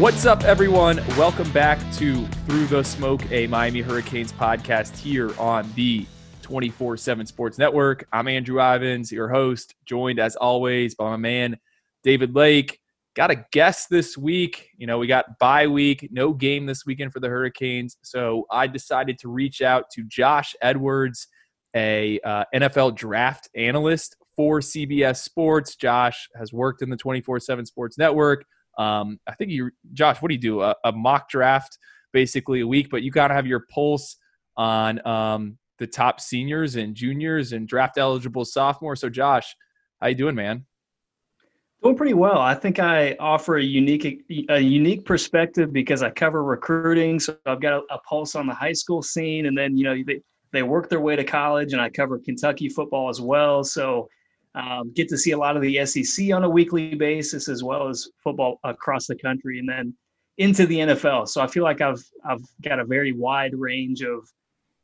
What's up, everyone? Welcome back to Through the Smoke, a Miami Hurricanes podcast here on the 24 7 Sports Network. I'm Andrew Ivins, your host, joined as always by my man, David Lake. Got a guest this week. You know, we got bye week, no game this weekend for the Hurricanes. So I decided to reach out to Josh Edwards, a uh, NFL draft analyst for CBS Sports. Josh has worked in the 24 7 Sports Network um, I think you, Josh, what do you do? A, a, mock draft basically a week, but you got to have your pulse on um, the top seniors and juniors and draft eligible sophomores. So, Josh, how you doing, man? Doing pretty well. I think I offer a unique a unique perspective because I cover recruiting. So I've got a, a pulse on the high school scene, and then you know they they work their way to college, and I cover Kentucky football as well. So um, get to see a lot of the SEC on a weekly basis as well as football across the country, and then into the NFL. So I feel like I've I've got a very wide range of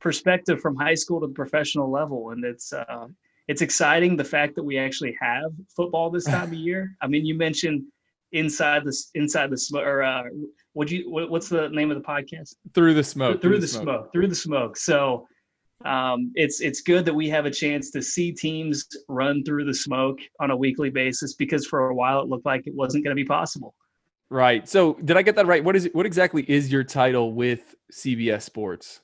perspective from high school to the professional level, and it's uh, it's exciting the fact that we actually have football this time of year. I mean, you mentioned inside the inside the or uh, what you what, what's the name of the podcast? Through the smoke. Through, through the, the smoke. smoke. Through the smoke. So um, it's it's good that we have a chance to see teams run through the smoke on a weekly basis because for a while it looked like it wasn't going to be possible. Right. So did I get that right? What is it, what exactly is your title with CBS Sports?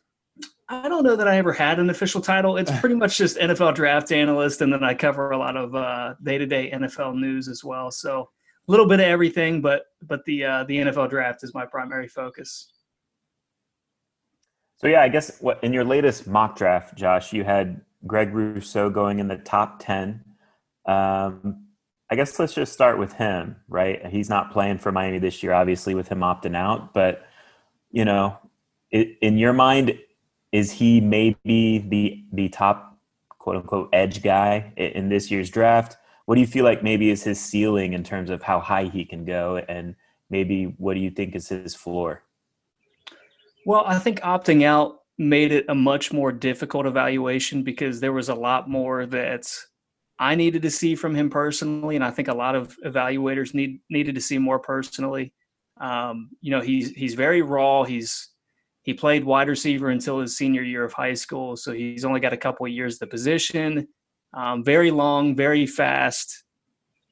I don't know that I ever had an official title. It's pretty much just NFL draft analyst, and then I cover a lot of uh, day-to-day NFL news as well. So a little bit of everything, but but the uh, the NFL draft is my primary focus. So yeah, I guess what in your latest mock draft, Josh, you had Greg Rousseau going in the top ten. Um, I guess let's just start with him, right? He's not playing for Miami this year, obviously, with him opting out. But you know, it, in your mind, is he maybe the the top quote unquote edge guy in this year's draft? What do you feel like maybe is his ceiling in terms of how high he can go, and maybe what do you think is his floor? Well, I think opting out made it a much more difficult evaluation because there was a lot more that I needed to see from him personally, and I think a lot of evaluators need needed to see more personally. Um, you know, he's he's very raw. He's he played wide receiver until his senior year of high school, so he's only got a couple of years the position. Um, very long, very fast,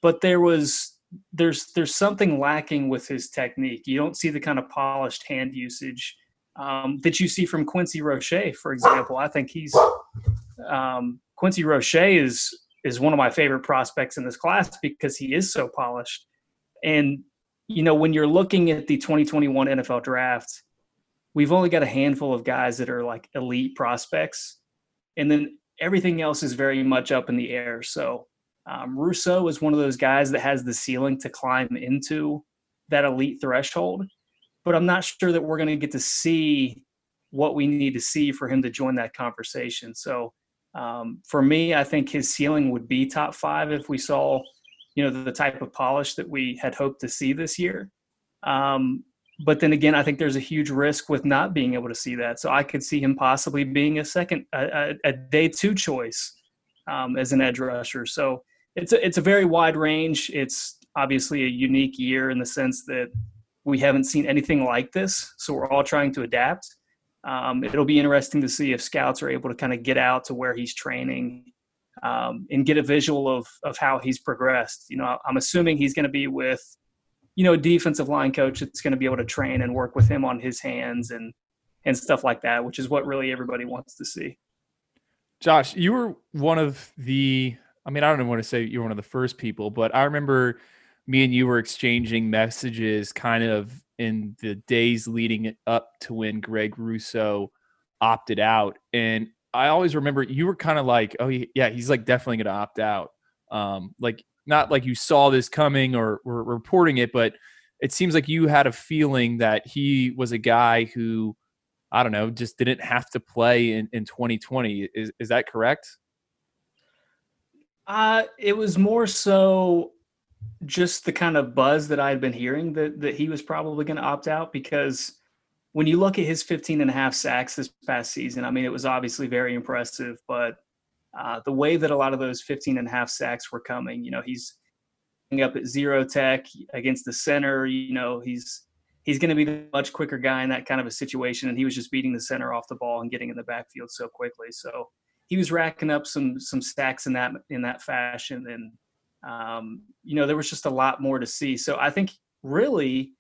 but there was there's there's something lacking with his technique. You don't see the kind of polished hand usage um, that you see from Quincy Roche, for example. I think he's um, Quincy Roche is is one of my favorite prospects in this class because he is so polished. And you know, when you're looking at the 2021 NFL draft, we've only got a handful of guys that are like elite prospects, and then everything else is very much up in the air. So um, Rousseau is one of those guys that has the ceiling to climb into that elite threshold but I'm not sure that we're going to get to see what we need to see for him to join that conversation. So um, for me, I think his ceiling would be top five if we saw, you know, the, type of polish that we had hoped to see this year. Um, but then again, I think there's a huge risk with not being able to see that. So I could see him possibly being a second, a, a day two choice um, as an edge rusher. So it's a, it's a very wide range. It's obviously a unique year in the sense that we haven't seen anything like this, so we're all trying to adapt. Um, it'll be interesting to see if scouts are able to kind of get out to where he's training um, and get a visual of of how he's progressed. You know, I'm assuming he's going to be with, you know, a defensive line coach that's going to be able to train and work with him on his hands and and stuff like that, which is what really everybody wants to see. Josh, you were one of the I mean, I don't want to say you're one of the first people, but I remember me and you were exchanging messages kind of in the days leading up to when Greg Rousseau opted out. And I always remember you were kind of like, oh, yeah, he's like definitely going to opt out. Um, like, not like you saw this coming or were reporting it, but it seems like you had a feeling that he was a guy who, I don't know, just didn't have to play in, in 2020. Is, is that correct? Uh, it was more so just the kind of buzz that I had been hearing that, that he was probably going to opt out because when you look at his 15 and a half sacks this past season, I mean, it was obviously very impressive, but uh, the way that a lot of those 15 and a half sacks were coming, you know, he's up at zero tech against the center, you know, he's, he's going to be the much quicker guy in that kind of a situation. And he was just beating the center off the ball and getting in the backfield so quickly. So he was racking up some, some sacks in that, in that fashion. And, um, you know, there was just a lot more to see. So I think really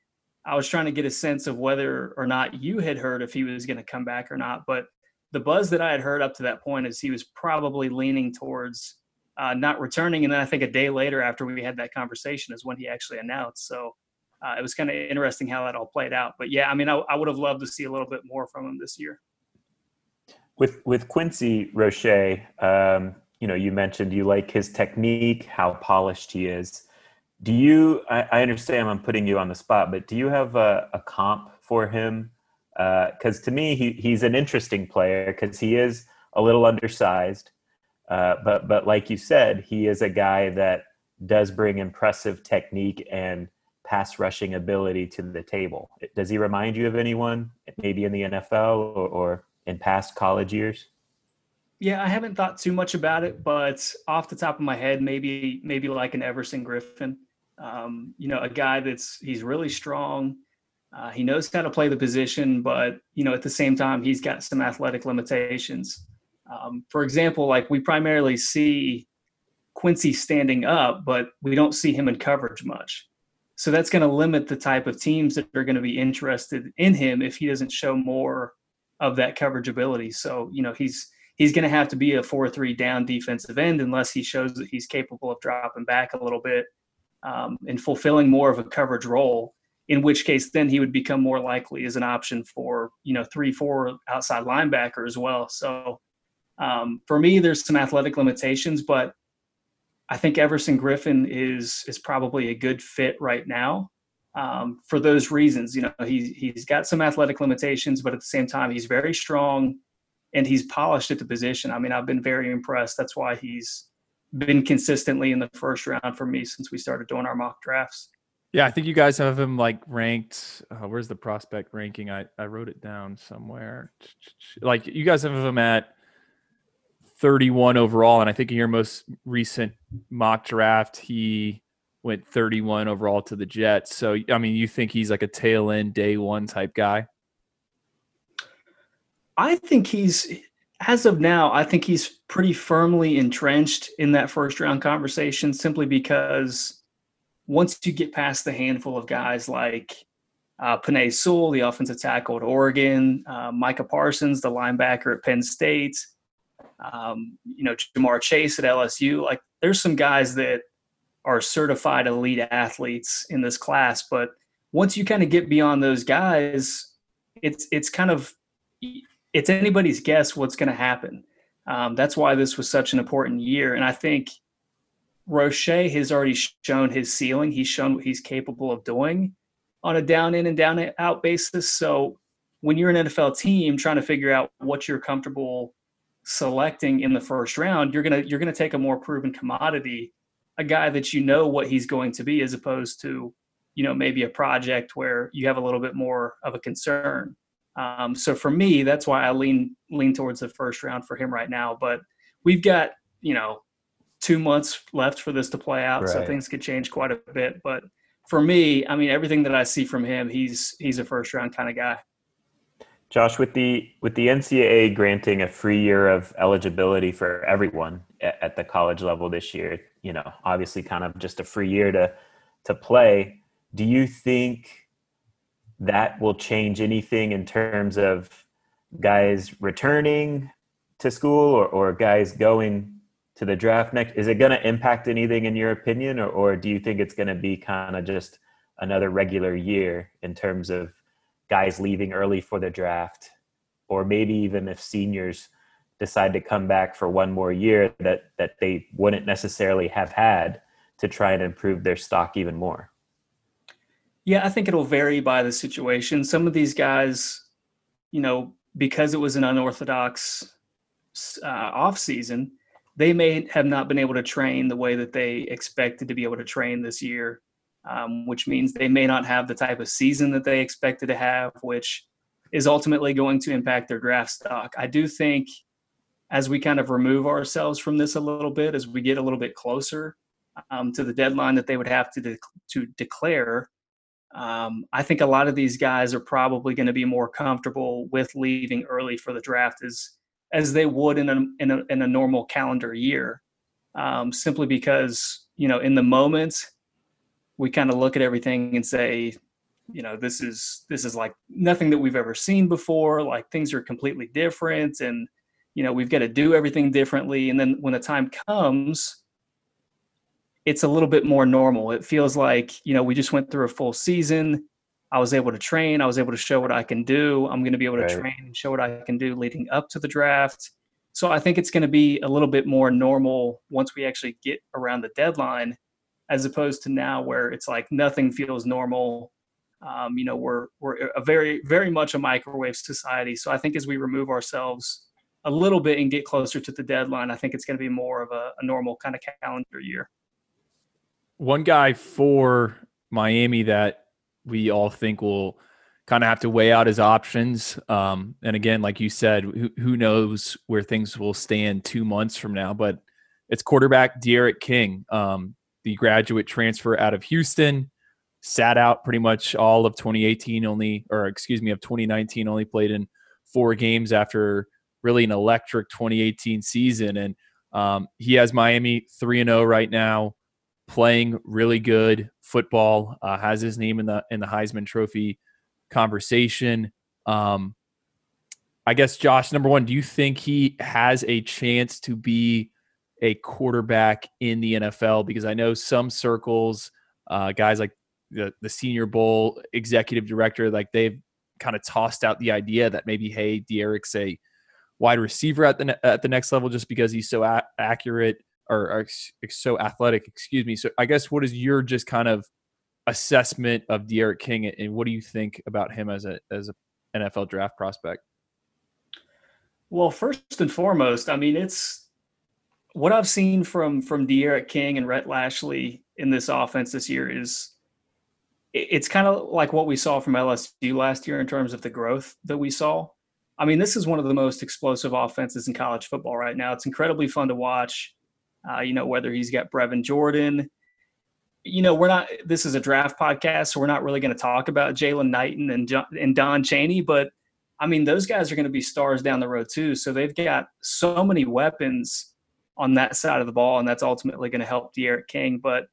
I was trying to get a sense of whether or not you had heard if he was going to come back or not. But the buzz that I had heard up to that point is he was probably leaning towards uh, not returning. And then I think a day later, after we had that conversation, is when he actually announced. So uh, it was kind of interesting how that all played out. But yeah, I mean, I, I would have loved to see a little bit more from him this year. With with Quincy Roche, um, you know, you mentioned you like his technique, how polished he is. Do you? I, I understand I'm putting you on the spot, but do you have a, a comp for him? Because uh, to me, he, he's an interesting player because he is a little undersized, uh, but but like you said, he is a guy that does bring impressive technique and pass rushing ability to the table. Does he remind you of anyone, maybe in the NFL or, or in past college years? Yeah, I haven't thought too much about it, but off the top of my head, maybe maybe like an Everson Griffen, Um, you know, a guy that's he's really strong. Uh, he knows how to play the position, but you know, at the same time, he's got some athletic limitations. Um, for example, like we primarily see Quincy standing up, but we don't see him in coverage much. So that's going to limit the type of teams that are going to be interested in him if he doesn't show more of that coverage ability. So you know, he's he's going to have to be a 4-3 down defensive end unless he shows that he's capable of dropping back a little bit um, and fulfilling more of a coverage role in which case then he would become more likely as an option for you know three four outside linebacker as well. So um, for me there's some athletic limitations but i think everson Griffen is is probably a good fit right now um, for those reasons. You know he's he's got some athletic limitations but at the same time he's very strong and he's polished at the position. I mean, I've been very impressed. That's why he's been consistently in the first round for me since we started doing our mock drafts. Yeah, I think you guys have him like ranked. Uh, where's the prospect ranking? I, I wrote it down somewhere. Like you guys have him at 31 overall, and I think in your most recent mock draft, he went 31 overall to the Jets. So I mean, you think he's like a tail end day one type guy? I think he's as of now, I think he's pretty firmly entrenched in that first round conversation simply because once you get past the handful of guys like uh, Penei Sewell, the offensive tackle at Oregon, uh, Micah Parsons, the linebacker at Penn State, um, you know, Ja'Marr Chase at LSU, like there's some guys that are certified elite athletes in this class. But once you kind of get beyond those guys, it's it's kind of it's anybody's guess what's going to happen. Um, that's why this was such an important year. And I think Roche has already shown his ceiling. He's shown what he's capable of doing on a down in and down out basis. So when you're an NFL team trying to figure out what you're comfortable selecting in the first round, you're gonna you're gonna take a more proven commodity, a guy that you know what he's going to be, as opposed to, you know, maybe a project where you have a little bit more of a concern. Um, so for me, that's why I lean lean towards the first round for him right now. But we've got you know two months left for this to play out, right. so things could change quite a bit. But for me, I mean, everything that I see from him, he's he's a first round kind of guy. Josh, with the with the NCAA granting a free year of eligibility for everyone at, at the college level this year, you know, obviously kind of just a free year to to play. Do you think that will change anything in terms of guys returning to school or, or guys going to the draft next? Is it going to impact anything in your opinion, or, or do you think it's going to be kind of just another regular year in terms of guys leaving early for the draft, or maybe even if seniors decide to come back for one more year that that they wouldn't necessarily have had to try and improve their stock even more? Yeah, I think it'll vary by the situation. Some of these guys, you know, because it was an unorthodox uh, off season, they may have not been able to train the way that they expected to be able to train this year, um, which means they may not have the type of season that they expected to have, which is ultimately going to impact their draft stock. I do think as we kind of remove ourselves from this a little bit, as we get a little bit closer um, to the deadline that they would have to de- to declare, um, I think a lot of these guys are probably going to be more comfortable with leaving early for the draft as as they would in a in a, in a normal calendar year, um, simply because you know in the moment we kind of look at everything and say, you know, this is this is like nothing that we've ever seen before. Like things are completely different, and you know we've got to do everything differently. And then when the time comes it's a little bit more normal. It feels like, you know, we just went through a full season. I was able to train. I was able to show what I can do. I'm going to be able to right. train and show what I can do leading up to the draft. So I think it's going to be a little bit more normal once we actually get around the deadline, as opposed to now where it's like nothing feels normal. Um, you know, we're we're a very very much a microwave society. So I think as we remove ourselves a little bit and get closer to the deadline, I think it's going to be more of a, a normal kind of calendar year one guy for Miami that we all think will kind of have to weigh out his options. Um, and again, like you said, who, who, knows where things will stand two months from now, but it's quarterback D'Eriq King, um, the graduate transfer out of Houston, sat out pretty much all of 2018 only, or excuse me, of 2019 only played in four games after really an electric 2018 season. And um, he has Miami 3 and 0 right now playing really good football, uh, has his name in the in the Heisman Trophy conversation. Um, I guess Josh, number one, do you think he has a chance to be a quarterback in the NFL? Because I know some circles, uh, guys like the the Senior Bowl executive director, like they've kind of tossed out the idea that maybe hey, D'Eriq's a wide receiver at the at the next level just because he's so a- accurate or, so athletic, excuse me. So I guess what is your just kind of assessment of D'Eriq King and what do you think about him as a as a NFL draft prospect? Well, first and foremost, I mean it's what I've seen from from D'Eriq King and Rhett Lashlee in this offense this year is it's kind of like what we saw from LSU last year in terms of the growth that we saw. I mean, this is one of the most explosive offenses in college football right now. It's incredibly fun to watch. Uh, you know, whether he's got Brevin Jordan. You know, we're not. This is a draft podcast, so we're not really going to talk about Jaylan Knighton and John, and Don Chaney. But I mean, those guys are going to be stars down the road too. So they've got so many weapons on that side of the ball, and that's ultimately going to help D'Eriq King. But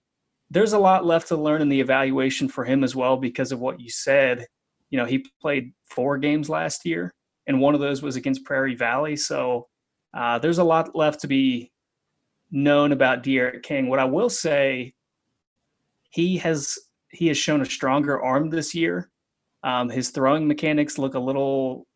there's a lot left to learn in the evaluation for him as well because of what you said. You know, he played four games last year, and one of those was against Prairie Valley. So uh, there's a lot left to be known about D'Eriq King. What I will say, he has he has shown a stronger arm this year. Um, his throwing mechanics look a little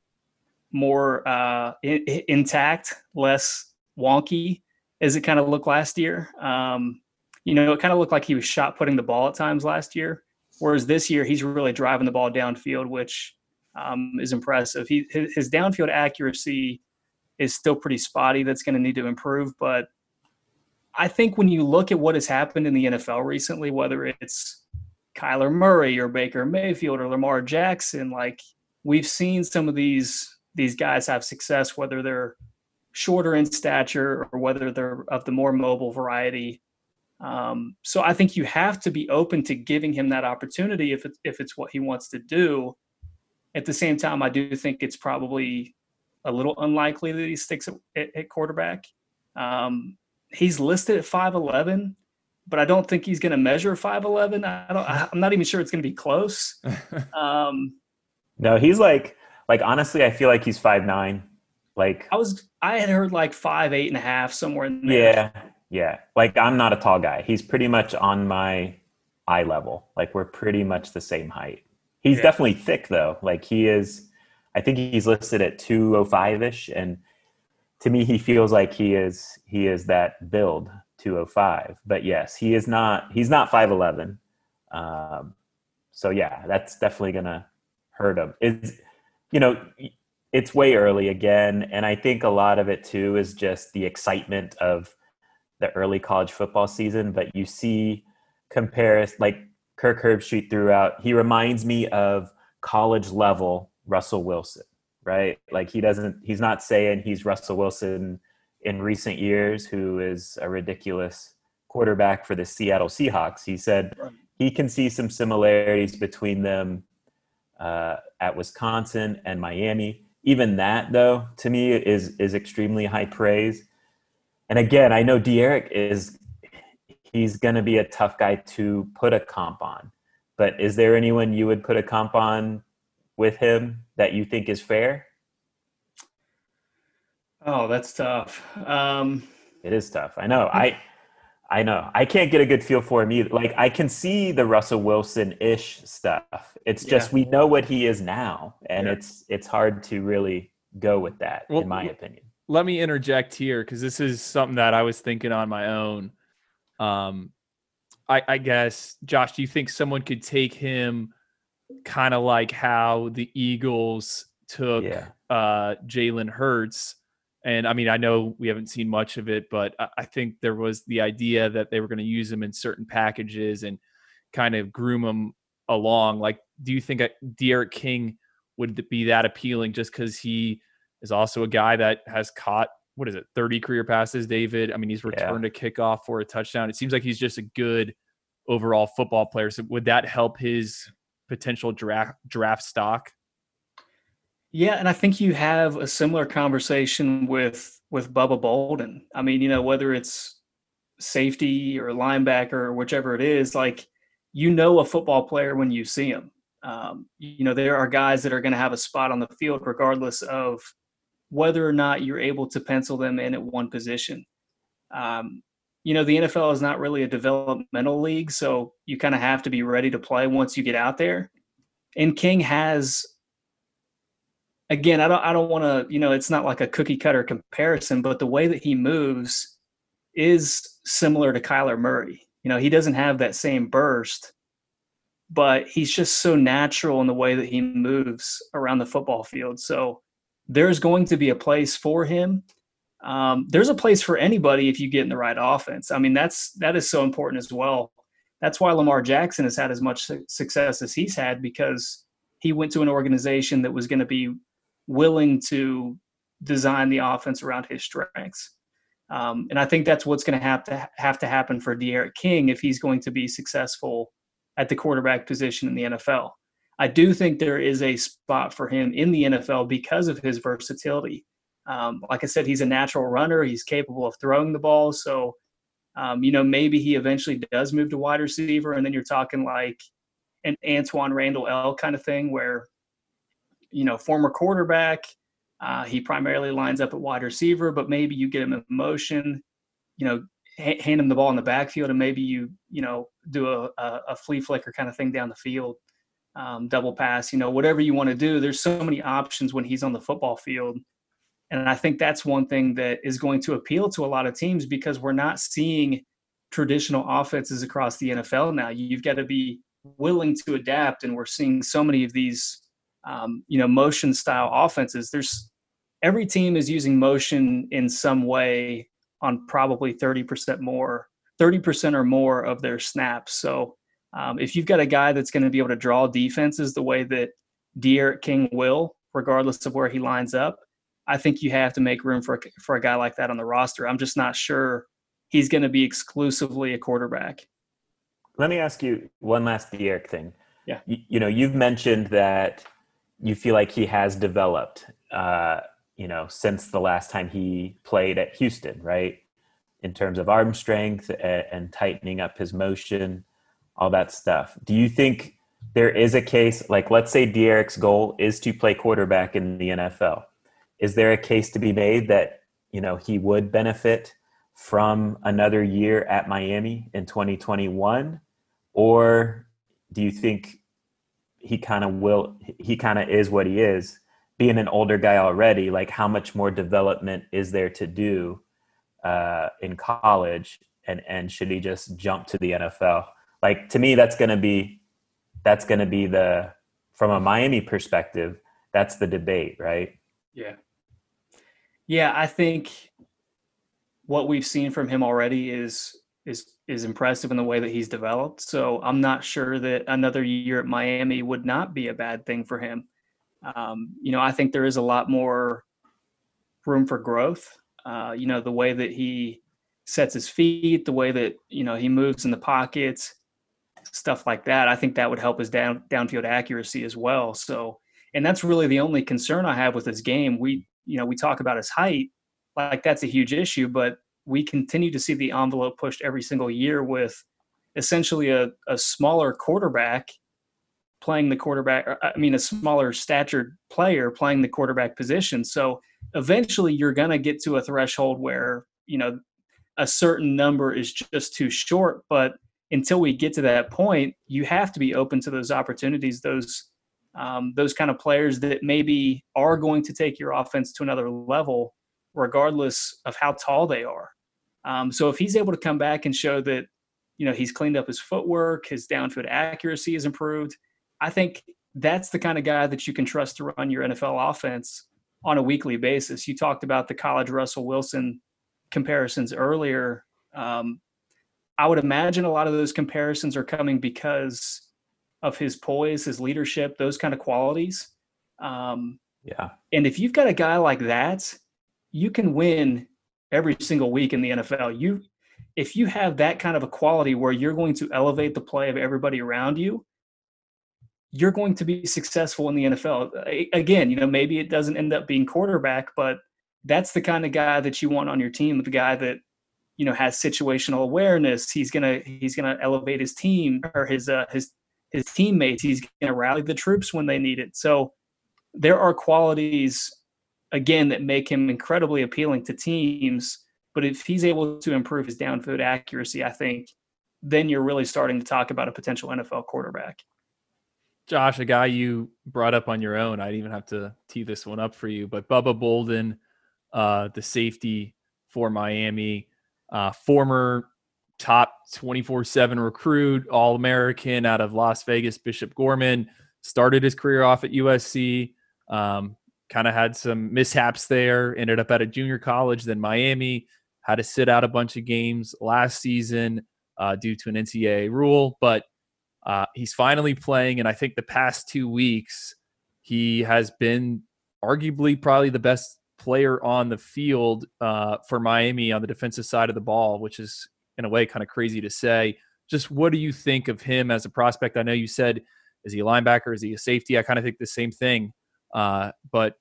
more uh, in, intact, less wonky as it kind of looked last year. Um, you know, it kind of looked like he was shot putting the ball at times last year, whereas this year he's really driving the ball downfield, which um, is impressive. He his downfield accuracy is still pretty spotty. That's going to need to improve, but I think when you look at what has happened in the NFL recently, whether it's Kyler Murray or Baker Mayfield or Lamar Jackson, like we've seen some of these these guys have success, whether they're shorter in stature or whether they're of the more mobile variety. Um, so I think you have to be open to giving him that opportunity if it's if it's what he wants to do. At the same time, I do think it's probably a little unlikely that he sticks at, at quarterback. Um, he's listed at 5'11, but I don't think he's going to measure 5'11. I don't, I'm not even sure it's going to be close. Um, no, he's like, like, honestly, I feel like he's five nine. Like I was, I had heard like five, eight and a half somewhere in there. Yeah, yeah. Like I'm not a tall guy. He's pretty much on my eye level. Like we're pretty much the same height. He's Yeah. definitely thick though. Like he is. I think he's listed at 205 ish, and to me, he feels like he is he is that build 205. But yes, he is not. He's not 5'11. Um, so yeah, that's definitely gonna hurt him. Is you know, it's way early again, and I think a lot of it too is just the excitement of the early college football season. But you see, compares like Kirk Herbstreit throughout. He reminds me of college level Russell Wilson, right? Like he doesn't. He's not saying he's Russell Wilson in recent years, who is a ridiculous quarterback for the Seattle Seahawks. He said he can see some similarities between them uh, at Wisconsin and Miami. Even that, though, to me is is extremely high praise. And again, I know D'Eriq is he's going to be a tough guy to put a comp on. But is there anyone you would put a comp on with him that you think is fair? Oh, that's tough. Um, It is tough. I know. I I know. I can't get a good feel for him either. Like I can see the Russell Wilson ish stuff. It's just Yeah. we know what he is now, and Yeah. it's it's hard to really go with that, Well, in my opinion. let me interject here because this is something that I was thinking on my own. Um, I, I guess, Josh, do you think someone could take him kind of like how the Eagles took Yeah. uh, Jalen Hurts? And I mean, I know we haven't seen much of it, but I, I think there was the idea that they were going to use him in certain packages and kind of groom him along. Like, do you think that D'Eriq King would be that appealing just because he is also a guy that has caught what is it 30 career passes david i mean he's Yeah. returned a kickoff for a touchdown it seems like he's just a good overall football player so would that help his potential draft draft stock Yeah, and I think you have a similar conversation with with Bubba Bolden. I mean, you know, whether it's safety or linebacker or whichever it is, like you know a football player when you see him. Um, you know, there are guys that are going to have a spot on the field regardless of whether or not you're able to pencil them in at one position. Um, you know, the NFL is not really a developmental league, so you kind of have to be ready to play once you get out there. And King has again, I don't I don't want to, you know, it's not like a cookie cutter comparison, but the way that he moves is similar to Kyler Murray. You know, he doesn't have that same burst, but he's just so natural in the way that he moves around the football field. So there's going to be a place for him. Um, there's a place for anybody if you get in the right offense. I mean, that's that is so important as well. That's why Lamar Jackson has had as much su- success as he's had because he went to an organization that was going to be willing to design the offense around his strengths. Um, and I think that's what's going to have to have to happen for D'Eriq King if he's going to be successful at the quarterback position in the NFL. I do think there is a spot for him in the NFL because of his versatility. Um, like I said, he's a natural runner. He's capable of throwing the ball. So, um, you know, maybe he eventually does move to wide receiver, and then you're talking like an Antwaan Randle El kind of thing, where you know, former quarterback. Uh, he primarily lines up at wide receiver, but maybe you get him in motion, you know, ha- hand him the ball in the backfield, and maybe you, you know, do a, a, a flea flicker kind of thing down the field, um, double pass, you know, whatever you want to do. There's so many options when he's on the football field. And I think that's one thing that is going to appeal to a lot of teams because we're not seeing traditional offenses across the NFL now. You've got to be willing to adapt, and we're seeing so many of these um, you know, motion style offenses. There's every team is using motion in some way on probably 30% more, 30% or more of their snaps. So um, if you've got a guy that's going to be able to draw defenses the way that D'Eriq King will, regardless of where he lines up, I think you have to make room for a, for a guy like that on the roster. I'm just not sure he's going to be exclusively a quarterback. Let me ask you one last D'Eriq thing. Yeah. You, you know, you've mentioned that you feel like he has developed, uh, you know, since the last time he played at Houston, right? In terms of arm strength and, and tightening up his motion, all that stuff. Do you think there is a case, like, let's say D'Eriq's goal is to play quarterback in the NFL? Is there a case to be made that you know he would benefit from another year at Miami in 2021, or do you think he kind of will? He kind of is what he is, being an older guy already. Like, how much more development is there to do uh, in college, and and should he just jump to the NFL? Like to me, that's going to be that's going to be the from a Miami perspective. That's the debate, right? Yeah. Yeah, I think what we've seen from him already is is is impressive in the way that he's developed. So I'm not sure that another year at Miami would not be a bad thing for him. Um, you know, I think there is a lot more room for growth. Uh, you know, the way that he sets his feet, the way that you know he moves in the pockets, stuff like that. I think that would help his down downfield accuracy as well. So, and that's really the only concern I have with his game. We you know we talk about his height like that's a huge issue but we continue to see the envelope pushed every single year with essentially a, a smaller quarterback playing the quarterback uh, i mean a smaller statured player playing the quarterback position. So eventually you're going to get to a threshold where you know a certain number is just too short but until we get to that point you have to be open to those opportunities those um, those kind of players that maybe are going to take your offense to another level, regardless of how tall they are. Um, so if he's able to come back and show that, you know, he's cleaned up his footwork, his downfield accuracy is improved, I think that's the kind of guy that you can trust to run your NFL offense on a weekly basis. You talked about the college Russell Wilson comparisons earlier. Um, I would imagine a lot of those comparisons are coming because of his poise, his leadership, those kind of qualities. Um, yeah. And if you've got a guy like that, you can win every single week in the NFL. You, if you have that kind of a quality where you're going to elevate the play of everybody around you, you're going to be successful in the NFL. Again, you know, maybe it doesn't end up being quarterback, but that's the kind of guy that you want on your team. The guy that you know has situational awareness. He's gonna he's gonna elevate his team or his uh, his his teammates. He's going to rally the troops when they need it. So there are qualities, again, that make him incredibly appealing to teams. But if he's able to improve his downfield accuracy, I think then you're really starting to talk about a potential NFL quarterback. Josh, a guy you brought up on your own, I didn't even have to tee this one up for you, but Bubba Bolden, uh, the safety for Miami, uh, former top 24 7 recruit, All American out of Las Vegas, Bishop Gorman. Started his career off at USC, um, kind of had some mishaps there, ended up at a junior college, then Miami, had to sit out a bunch of games last season uh, due to an NCAA rule, but uh, he's finally playing. And I think the past two weeks, he has been arguably probably the best player on the field uh, for Miami on the defensive side of the ball, which is in a way kind of crazy to say. Just what do you think of him as a prospect? I know you said, is he a linebacker? Is he a safety? I kind of think the same thing. Uh, but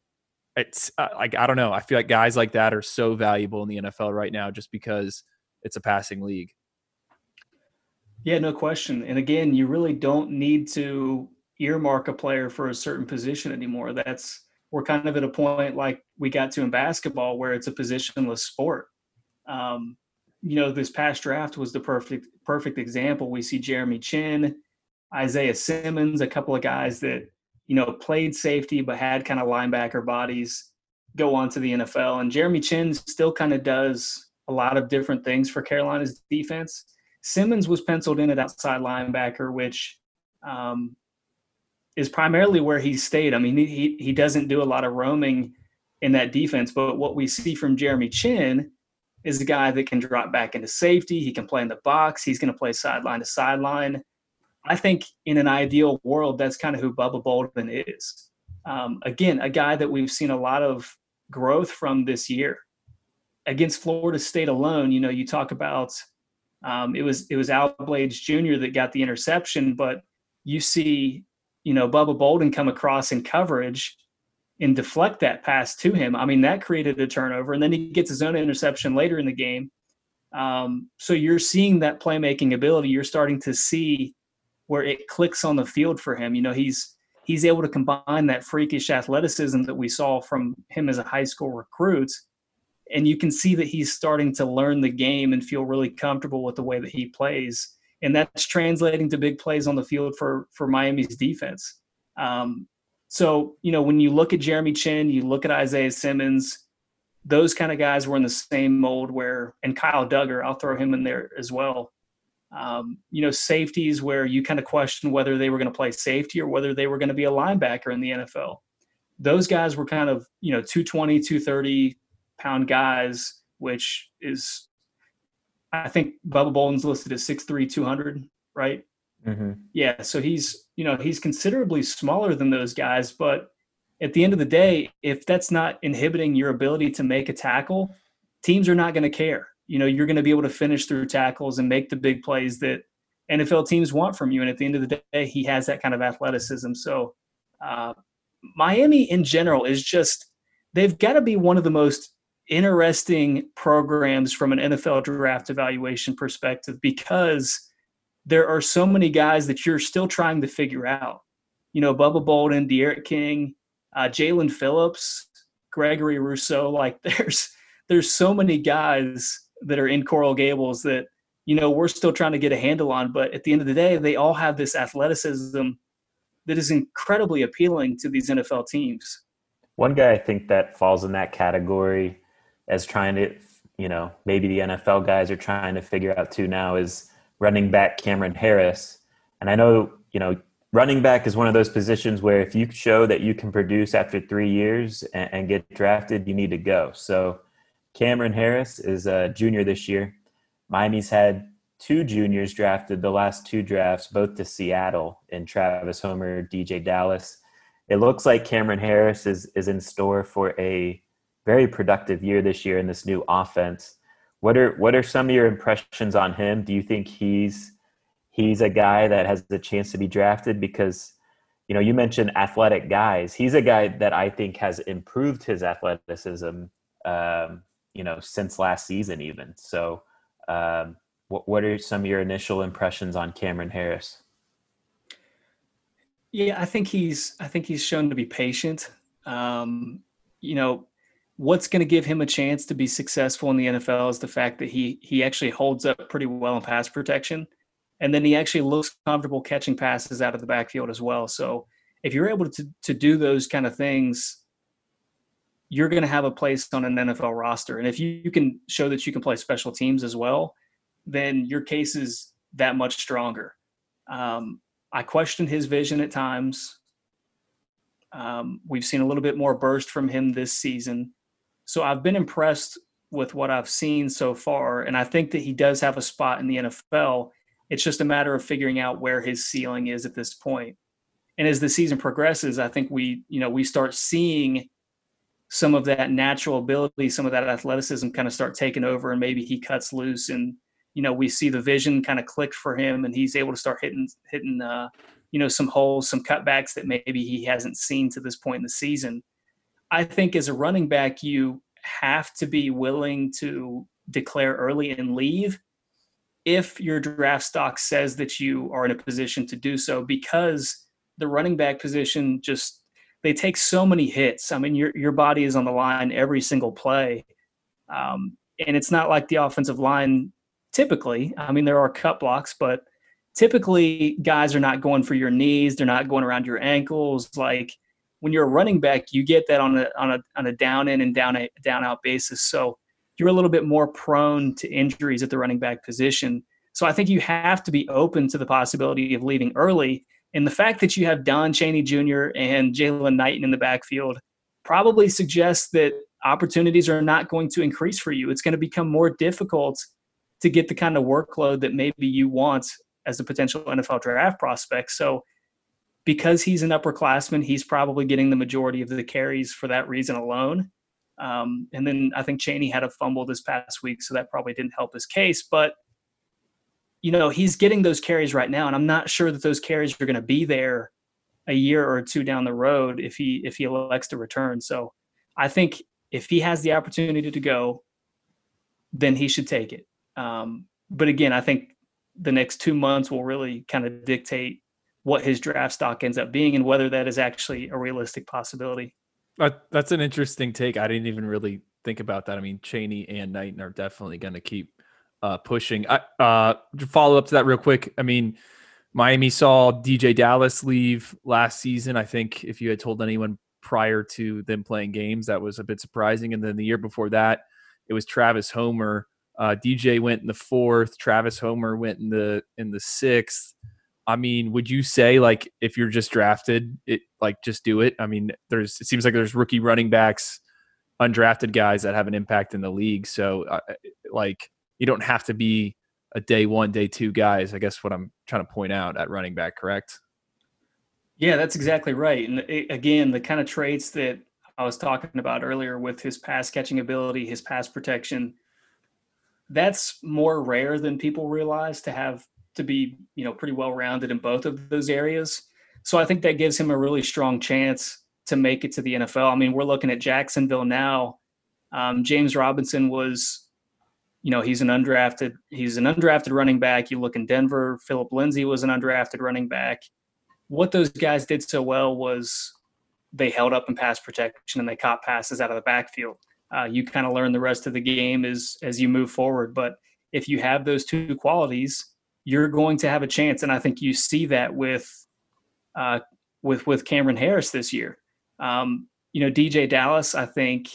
it's uh, like, I don't know. I feel like guys like that are so valuable in the NFL right now just because it's a passing league. Yeah, no question. And again, you really don't need to earmark a player for a certain position anymore. That's we're kind of at a point like we got to in basketball where it's a positionless sport. Um, you know, this past draft was the perfect perfect example. We see Jeremy Chinn, Isaiah Simmons, a couple of guys that you know played safety but had kind of linebacker bodies go on to the NFL. And Jeremy Chinn still kind of does a lot of different things for Carolina's defense. Simmons was penciled in at outside linebacker, which um, is primarily where he stayed. I mean, he he doesn't do a lot of roaming in that defense, but what we see from Jeremy Chinn is a guy that can drop back into safety. He can play in the box. He's going to play sideline to sideline. I think in an ideal world, that's kind of who Bubba Bolden is. Um, again, a guy that we've seen a lot of growth from this year. Against Florida State alone, you know, you talk about um, it was it was Al Blades Jr. that got the interception, but you see, you know, Bubba Bolden come across in coverage and deflect that pass to him. I mean, that created a turnover, and then he gets his own interception later in the game. Um, so you're seeing that playmaking ability. You're starting to see where it clicks on the field for him. You know, he's he's able to combine that freakish athleticism that we saw from him as a high school recruit. And you can see that he's starting to learn the game and feel really comfortable with the way that he plays. And that's translating to big plays on the field for, for Miami's defense. Um, so, you know, when you look at Jeremy Chinn, you look at Isaiah Simmons, those kind of guys were in the same mold where, and Kyle Dugger, I'll throw him in there as well. Um, you know, safeties where you kind of question whether they were going to play safety or whether they were going to be a linebacker in the NFL. Those guys were kind of, you know, 220, 230 pound guys, which is, I think Bubba Bolden's listed as 6'3, 200, right? Mm-hmm. Yeah. So he's, you know, he's considerably smaller than those guys, but at the end of the day, if that's not inhibiting your ability to make a tackle, teams are not going to care. You know, you're going to be able to finish through tackles and make the big plays that NFL teams want from you. And at the end of the day, he has that kind of athleticism. So, uh, Miami in general is just, they've got to be one of the most interesting programs from an NFL draft evaluation perspective because there are so many guys that you're still trying to figure out. You know, Bubba Bolden, D'Eriq King, uh, Jaelan Phillips, Gregory Rousseau. Like there's there's so many guys that are in Coral Gables that you know we're still trying to get a handle on. But at the end of the day, they all have this athleticism that is incredibly appealing to these NFL teams. One guy I think that falls in that category as trying to, you know, maybe the NFL guys are trying to figure out too now is running back Cam'Ron Harris. And I know, you know, running back is one of those positions where if you show that you can produce after three years and, and get drafted, you need to go. So Cam'Ron Harris is a junior this year. Miami's had two juniors drafted the last two drafts, both to Seattle and Travis Homer, DJ Dallas. It looks like Cameron Harris is is in store for a very productive year this year in this new offense. What are what are some of your impressions on him? Do you think he's he's a guy that has the chance to be drafted? Because you know you mentioned athletic guys. He's a guy that i think has improved his athleticism um, you know since last season even. So um, what, what are some of your initial impressions on cam'ron harris? Yeah i think he's i think he's shown to be patient. Um, you know what's going to give him a chance to be successful in the nfl is the fact that he he actually holds up pretty well in pass protection and then he actually looks comfortable catching passes out of the backfield as well. So if you're able to to do those kind of things, you're going to have a place on an NFL roster. And if you, you can show that you can play special teams as well, then your case is that much stronger. Um, I questioned his vision at times. Um, we've seen a little bit more burst from him this season. So I've been impressed with what I've seen so far. And I think that he does have a spot in the NFL it's just a matter of figuring out where his ceiling is at this point. And as the season progresses, I think we, you know, we start seeing some of that natural ability, some of that athleticism kind of start taking over, and maybe he cuts loose, and you know, we see the vision kind of click for him, and he's able to start hitting, hitting, uh, you know, some holes, some cutbacks that maybe he hasn't seen to this point in the season. I think as a running back, you have to be willing to declare early and leave if your draft stock says that you are in a position to do so because the running back position just they take so many hits. I mean, your your body is on the line every single play, um, and it's not like the offensive line typically. I mean, there are cut blocks, but typically guys are not going for your knees. They're not going around your ankles. Like when you're a running back, you get that on a on a on a down in and down a, down out basis. So you're a little bit more prone to injuries at the running back position. So I think you have to be open to the possibility of leaving early. And the fact that you have Don Chaney Jr. and Jaylan Knighton in the backfield probably suggests that opportunities are not going to increase for you. It's going to become more difficult to get the kind of workload that maybe you want as a potential NFL draft prospect. So because he's an upperclassman, he's probably getting the majority of the carries for that reason alone. Um, and then I think Chaney had a fumble this past week, so that probably didn't help his case. But you know, he's getting those carries right now, and I'm not sure that those carries are going to be there a year or two down the road if he if he elects to return. So I think if he has the opportunity to go, then he should take it. Um, but again, I think the next two months will really kind of dictate what his draft stock ends up being and whether that is actually a realistic possibility. that's an interesting take. I didn't even really think about that. I mean, Chaney and Knighton are definitely going to keep uh, pushing. I, uh, follow up to that real quick, I mean, Miami saw DJ Dallas leave last season. I think if you had told anyone prior to them playing games, that was a bit surprising. And then the year before that, it was Travis Homer. Uh, DJ went in the fourth. Travis Homer went in the in the sixth. I mean, would you say like if you're just drafted, it like just do it? I mean, there's it seems like there's rookie running backs, undrafted guys that have an impact in the league. So uh, like you don't have to be a day one, day two guys. I guess what I'm trying to point out at running back, correct? Yeah, that's exactly right. And it, again, the kind of traits that I was talking about earlier with his pass catching ability, his pass protection, that's more rare than people realize to have to be, you know, pretty well rounded in both of those areas. So I think that gives him a really strong chance to make it to the NFL. I mean, we're looking at Jacksonville now. Um, James Robinson was you know, he's an undrafted, he's an undrafted running back. You look in Denver, Phillip Lindsay was an undrafted running back. What those guys did so well was they held up in pass protection and they caught passes out of the backfield. Uh, you kind of learn the rest of the game as as you move forward. But if you have those two qualities, you're going to have a chance. And I think you see that with uh, with with Cam'Ron Harris this year. Um, you know, DeeJay Dallas, I think,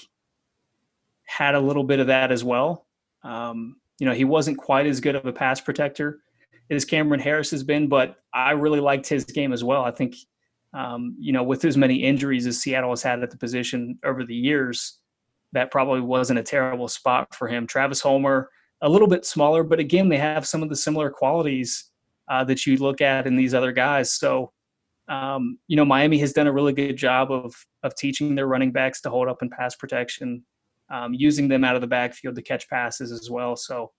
had a little bit of that as well. Um, you know, he wasn't quite as good of a pass protector as Cam'Ron Harris has been, but I really liked his game as well. I think, um, you know, with as many injuries as Seattle has had at the position over the years, that probably wasn't a terrible spot for him. Travis Homer, a little bit smaller, but again, they have some of the similar qualities uh, that you look at in these other guys. So, um, you know, Miami has done a really good job of of teaching their running backs to hold up in pass protection um, using them out of the backfield to catch passes as well. So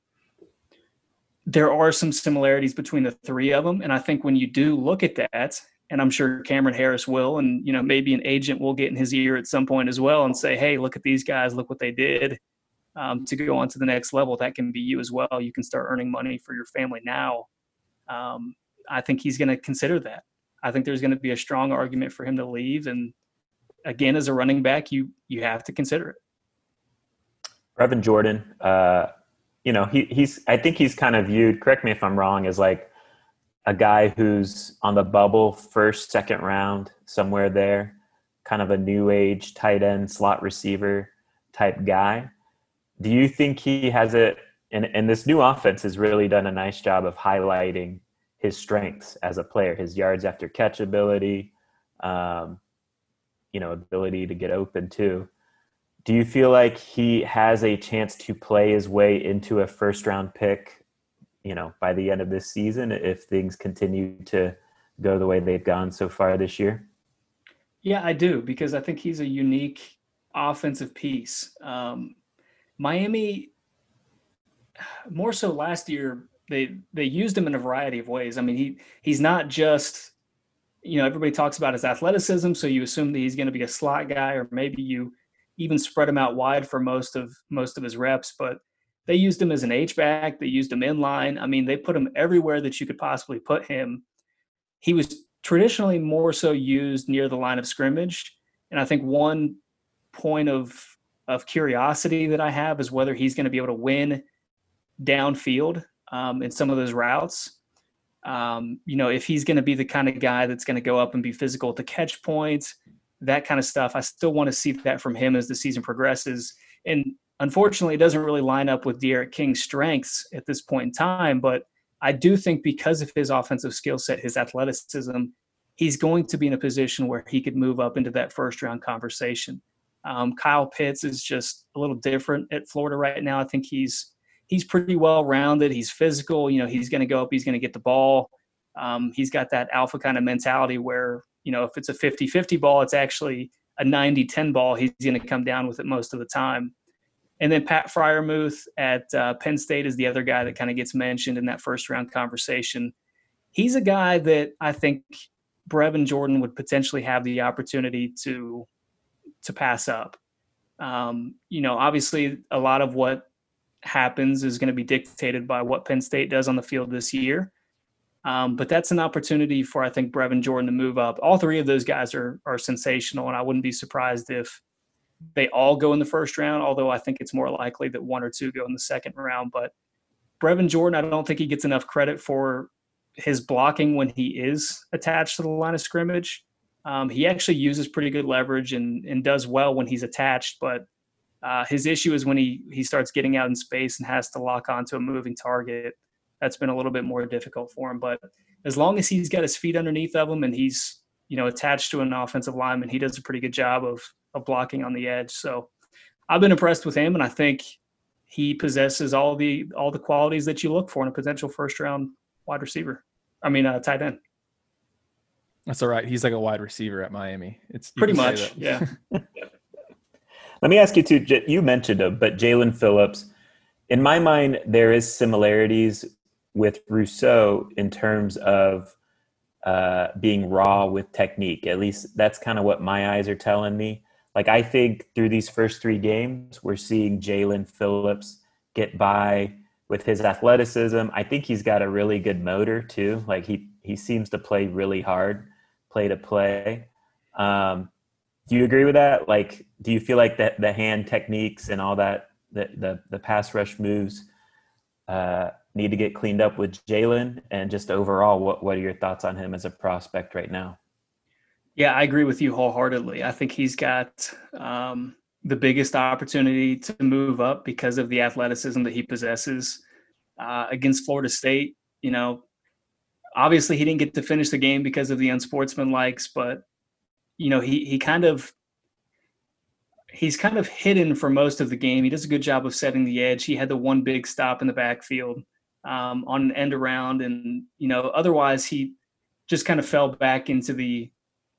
there are some similarities between the three of them. And I think when you do look at that, and I'm sure Cam'Ron Harris will, and you know maybe an agent will get in his ear at some point as well and say, "Hey, look at these guys! Look what they did um, to go on to the next level." That can be you as well. You can start earning money for your family now. Um, I think he's going to consider that. I think there's going to be a strong argument for him to leave, and again, as a running back, you you have to consider it. Brevin Jordan, uh, you know, he, he's, I think he's kind of viewed, correct me if I'm wrong, as like a guy who's on the bubble first, second round, somewhere there, kind of a new age tight end, slot receiver type guy. Do you think he has it? And, and this new offense has really done a nice job of highlighting his strengths as a player, his yards after catch ability, um, you know, ability to get open too do you feel like he has a chance to play his way into a first round pick you know by the end of this season if things continue to go the way they've gone so far this year yeah i do because i think he's a unique offensive piece um, miami more so last year they they used him in a variety of ways i mean he he's not just you know everybody talks about his athleticism so you assume that he's going to be a slot guy or maybe you even spread him out wide for most of most of his reps. But they used him as an H back. They used him in line. I mean, they put him everywhere that you could possibly put him. He was traditionally more so used near the line of scrimmage, and I think one point of of curiosity that I have is whether he's going to be able to win downfield um, in some of those routes. Um, you know, if he's going to be the kind of guy that's going to go up and be physical at the catch points, that kind of stuff. I still want to see that from him as the season progresses. And unfortunately, it doesn't really line up with D'Eriq King's strengths at this point in time. But I do think because of his offensive skill set, his athleticism, he's going to be in a position where he could move up into that first round conversation. Um, Kyle Pitts is just a little different at Florida right now. I think he's he's pretty well rounded. He's physical. You know, he's going to go up. He's going to get the ball. Um, he's got that alpha kind of mentality where you know, if it's a 50 50 ball, it's actually a 90 10 ball. He's going to come down with it most of the time. And then Pat Freiermuth at uh, Penn State is the other guy that kind of gets mentioned in that first round conversation. He's a guy that I think Brevin Jordan would potentially have the opportunity to to pass up. Um, you know, obviously, a lot of what happens is going to be dictated by what Penn State does on the field this year. Um, but that's an opportunity for I think Brevin Jordan to move up. All three of those guys are are sensational, and I wouldn't be surprised if they all go in the first round. Although I think it's more likely that one or two go in the second round. But Brevin Jordan, I don't think he gets enough credit for his blocking when he is attached to the line of scrimmage. Um, he actually uses pretty good leverage and and does well when he's attached, but uh, his issue is when he he starts getting out in space and has to lock onto a moving target that's been a little bit more difficult for him. But as long as he's got his feet underneath of him and he's you know attached to an offensive lineman, he does a pretty good job of of blocking on the edge. So I've been impressed with him, and I think he possesses all the all the qualities that you look for in a potential first round wide receiver. I mean, uh, tight end. That's all right. He's like a wide receiver at Miami. It's pretty much, yeah. Let me ask you too. You mentioned him, but Jaelan Phillips. In my mind, there is similarities with Rousseau in terms of uh, being raw with technique. At least that's kind of what my eyes are telling me. Like I think through these first three games, we're seeing Jaelan Phillips get by with his athleticism. I think he's got a really good motor too. Like he he seems to play really hard, play to play. Um, do you agree with that? Like, do you feel like that the hand techniques and all that, the the, the pass rush moves, uh, need to get cleaned up with Jaelan? And just overall, what, what are your thoughts on him as a prospect right now? Yeah, I agree with you wholeheartedly. I think he's got um, the biggest opportunity to move up because of the athleticism that he possesses. Uh, against Florida State, you know, obviously he didn't get to finish the game because of the unsportsmanlikes, but you know, he he kind of he's kind of hidden for most of the game. He does a good job of setting the edge. He had the one big stop in the backfield um, on an end around, and you know, otherwise he just kind of fell back into the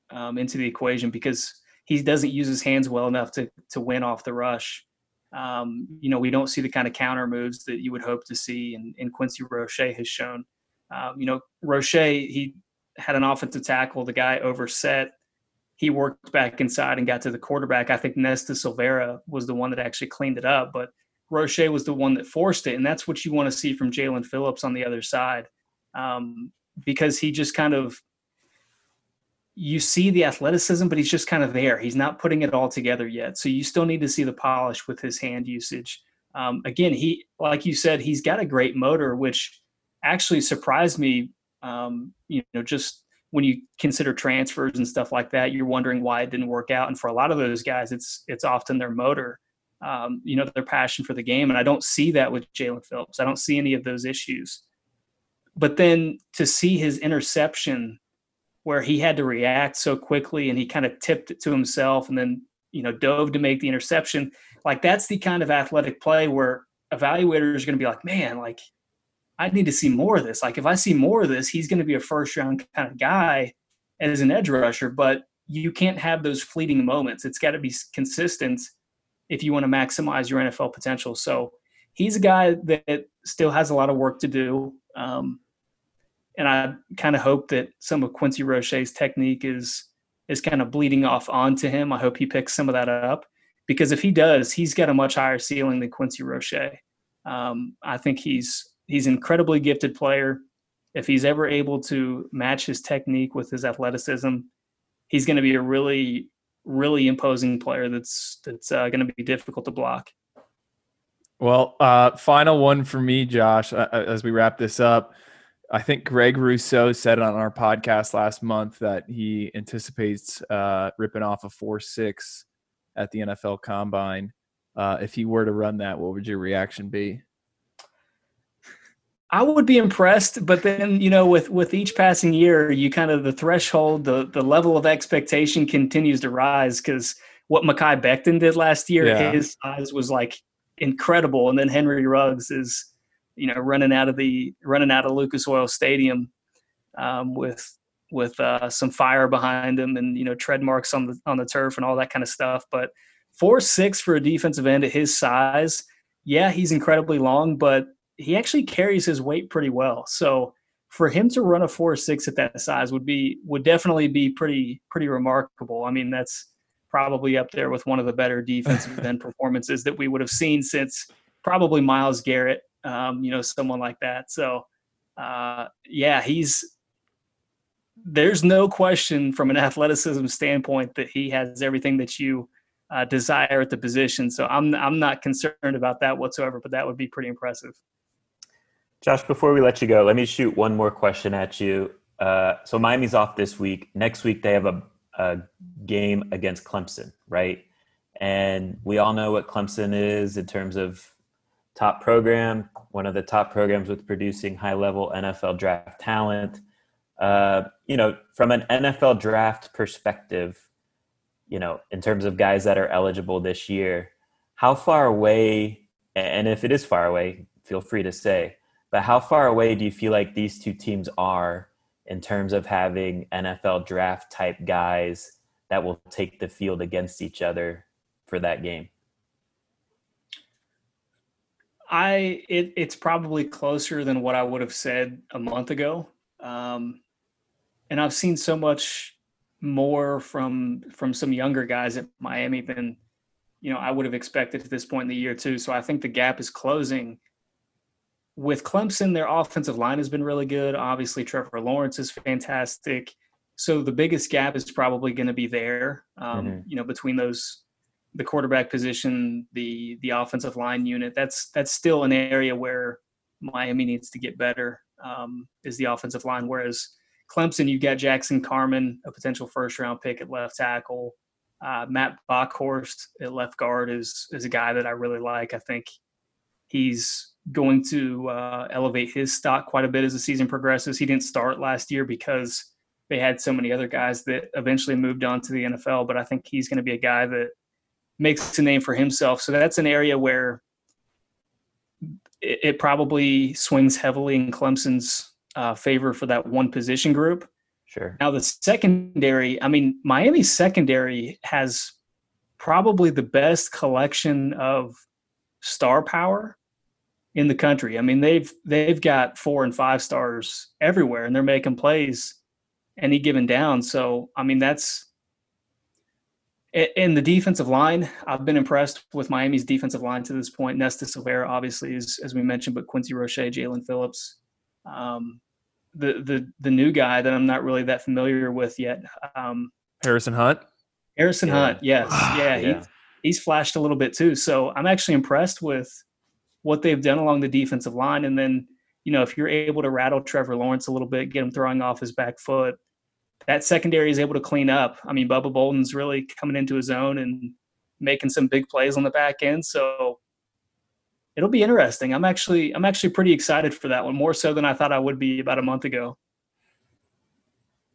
um, into the equation because he doesn't use his hands well enough to to win off the rush. Um, you know, we don't see the kind of counter moves that you would hope to see, and, and Quincy Roche has shown. Um, you know, Roche he had an offensive tackle, the guy overset. He worked back inside and got to the quarterback. I think Nesta Silvera was the one that actually cleaned it up, but Roche was the one that forced it, and that's what you want to see from Jaelan Phillips on the other side, um, because he just kind of you see the athleticism, but he's just kind of there. He's not putting it all together yet. So you still need to see the polish with his hand usage. Um, again, he, like you said, he's got a great motor, which actually surprised me. Um, you know, just when you consider transfers and stuff like that, you're wondering why it didn't work out. And for a lot of those guys, it's it's often their motor, um, you know, their passion for the game. And I don't see that with Jaelan Phillips. I don't see any of those issues. But then to see his interception, where he had to react so quickly and he kind of tipped it to himself and then you know dove to make the interception, like that's the kind of athletic play where evaluators are going to be like, man, like I need to see more of this. Like if I see more of this, he's going to be a first round kind of guy as an edge rusher. But you can't have those fleeting moments. It's got to be consistent if you want to maximize your NFL potential. So he's a guy that still has a lot of work to do. Um, and I kind of hope that some of Quincy Roche's technique is is kind of bleeding off onto him. I hope he picks some of that up because if he does, he's got a much higher ceiling than Quincy Roche. Um, I think he's he's an incredibly gifted player. If he's ever able to match his technique with his athleticism, he's going to be a really, really imposing player. That's that's uh, going to be difficult to block. Well, uh, final one for me, Josh. Uh, uh, as we wrap this up, I think Greg Rousseau said on our podcast last month that he anticipates uh, ripping off a four six at the NFL Combine. Uh, if he were to run that, what would your reaction be? I would be impressed, but then you know, with with each passing year, you kind of the threshold, the the level of expectation continues to rise because what Mekhi Becton did last year, yeah. his size was like incredible, and then Henry Ruggs is, you know, running out of the running out of Lucas Oil Stadium um, with with uh, some fire behind him and you know tread marks on the on the turf and all that kind of stuff. But four six for a defensive end at his size, yeah, he's incredibly long, but he actually carries his weight pretty well. So for him to run a four six at that size would be would definitely be pretty pretty remarkable. I mean, that's probably up there with one of the better defensive end performances that we would have seen since probably Myles Garrett. Um, you know, someone like that. So uh, yeah, he's there's no question from an athleticism standpoint that he has everything that you uh, desire at the position. So I'm I'm not concerned about that whatsoever. But that would be pretty impressive. Josh, before we let you go, let me shoot one more question at you. Uh, so Miami's off this week. Next week they have a, a game against Clemson, right? And we all know what Clemson is in terms of top program, one of the top programs with producing high level NFL draft talent. Uh, you know, from an NFL draft perspective, you know, in terms of guys that are eligible this year, how far away, and if it is far away, feel free to say, but how far away do you feel like these two teams are in terms of having NFL draft type guys that will take the field against each other for that game? I it, it's probably closer than what I would have said a month ago, um, and I've seen so much more from from some younger guys at Miami than you know I would have expected at this point in the year too. So I think the gap is closing. With Clemson, their offensive line has been really good. Obviously, Trevor Lawrence is fantastic. So the biggest gap is probably going to be there, um, mm-hmm. you know, between those the quarterback position, the the offensive line unit. That's that's still an area where Miami needs to get better. Um, is the offensive line. Whereas Clemson, you've got Jackson Carman, a potential first round pick at left tackle. Uh, Matt Bockhorst at left guard is is a guy that I really like. I think he's going to uh, elevate his stock quite a bit as the season progresses. He didn't start last year because they had so many other guys that eventually moved on to the NFL, but I think he's going to be a guy that makes a name for himself. So that's an area where it, it probably swings heavily in Clemson's uh, favor for that one position group. Sure. Now the secondary, I mean, Miami's secondary has probably the best collection of star power in the country. I mean, they've they've got four and five stars everywhere, and they're making plays any given down. So, I mean, that's in the defensive line, I've been impressed with Miami's defensive line to this point. Nesta Silvera, obviously, is, as we mentioned, but Quincy Roche, Jaelan Phillips, um, the the the new guy that I'm not really that familiar with yet. Um, Harrison Hunt. Harrison yeah. Hunt, yes, yeah, yeah. He, he's flashed a little bit too. So I'm actually impressed with what they've done along the defensive line. And then, you know, if you're able to rattle Trevor Lawrence a little bit, get him throwing off his back foot, that secondary is able to clean up. I mean, Bubba Bolden's really coming into his own and making some big plays on the back end. So it'll be interesting. I'm actually I'm actually pretty excited for that one, more so than I thought I would be about a month ago.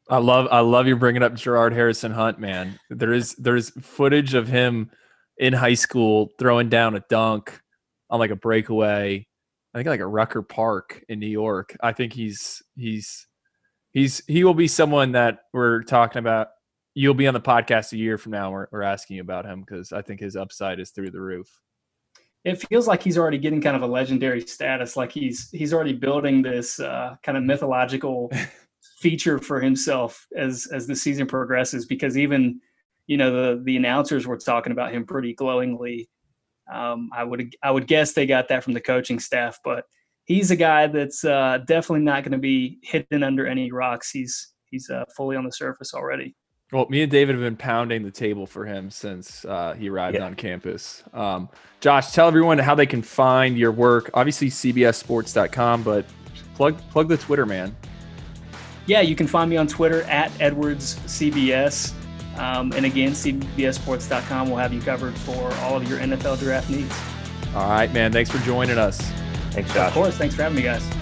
I love I love you bringing up Gerard Harrison Hunt, man. There is there's footage of him in high school throwing down a dunk on like a breakaway. I think like a Rucker Park in New York. I think he's he's he's he will be someone that we're talking about. You'll be on the podcast a year from now. We're, we're asking you about him because I think his upside is through the roof. It feels like he's already getting kind of a legendary status. Like he's he's already building this uh, kind of mythological feature for himself as as the season progresses. Because even you know the the announcers were talking about him pretty glowingly. Um, I would I would guess they got that from the coaching staff, but he's a guy that's uh, definitely not going to be hidden under any rocks. He's he's uh, fully on the surface already. Well, me and David have been pounding the table for him since uh, he arrived yeah. on campus. Um, Josh, tell everyone how they can find your work. Obviously, CBSSports.com, but plug plug the Twitter, man. Yeah, you can find me on Twitter at EdwardsCBS. Um, and again, CBSSports.com will have you covered for all of your NFL draft needs. All right, man. Thanks for joining us. Thanks, Josh. Of course. Thanks for having me, guys.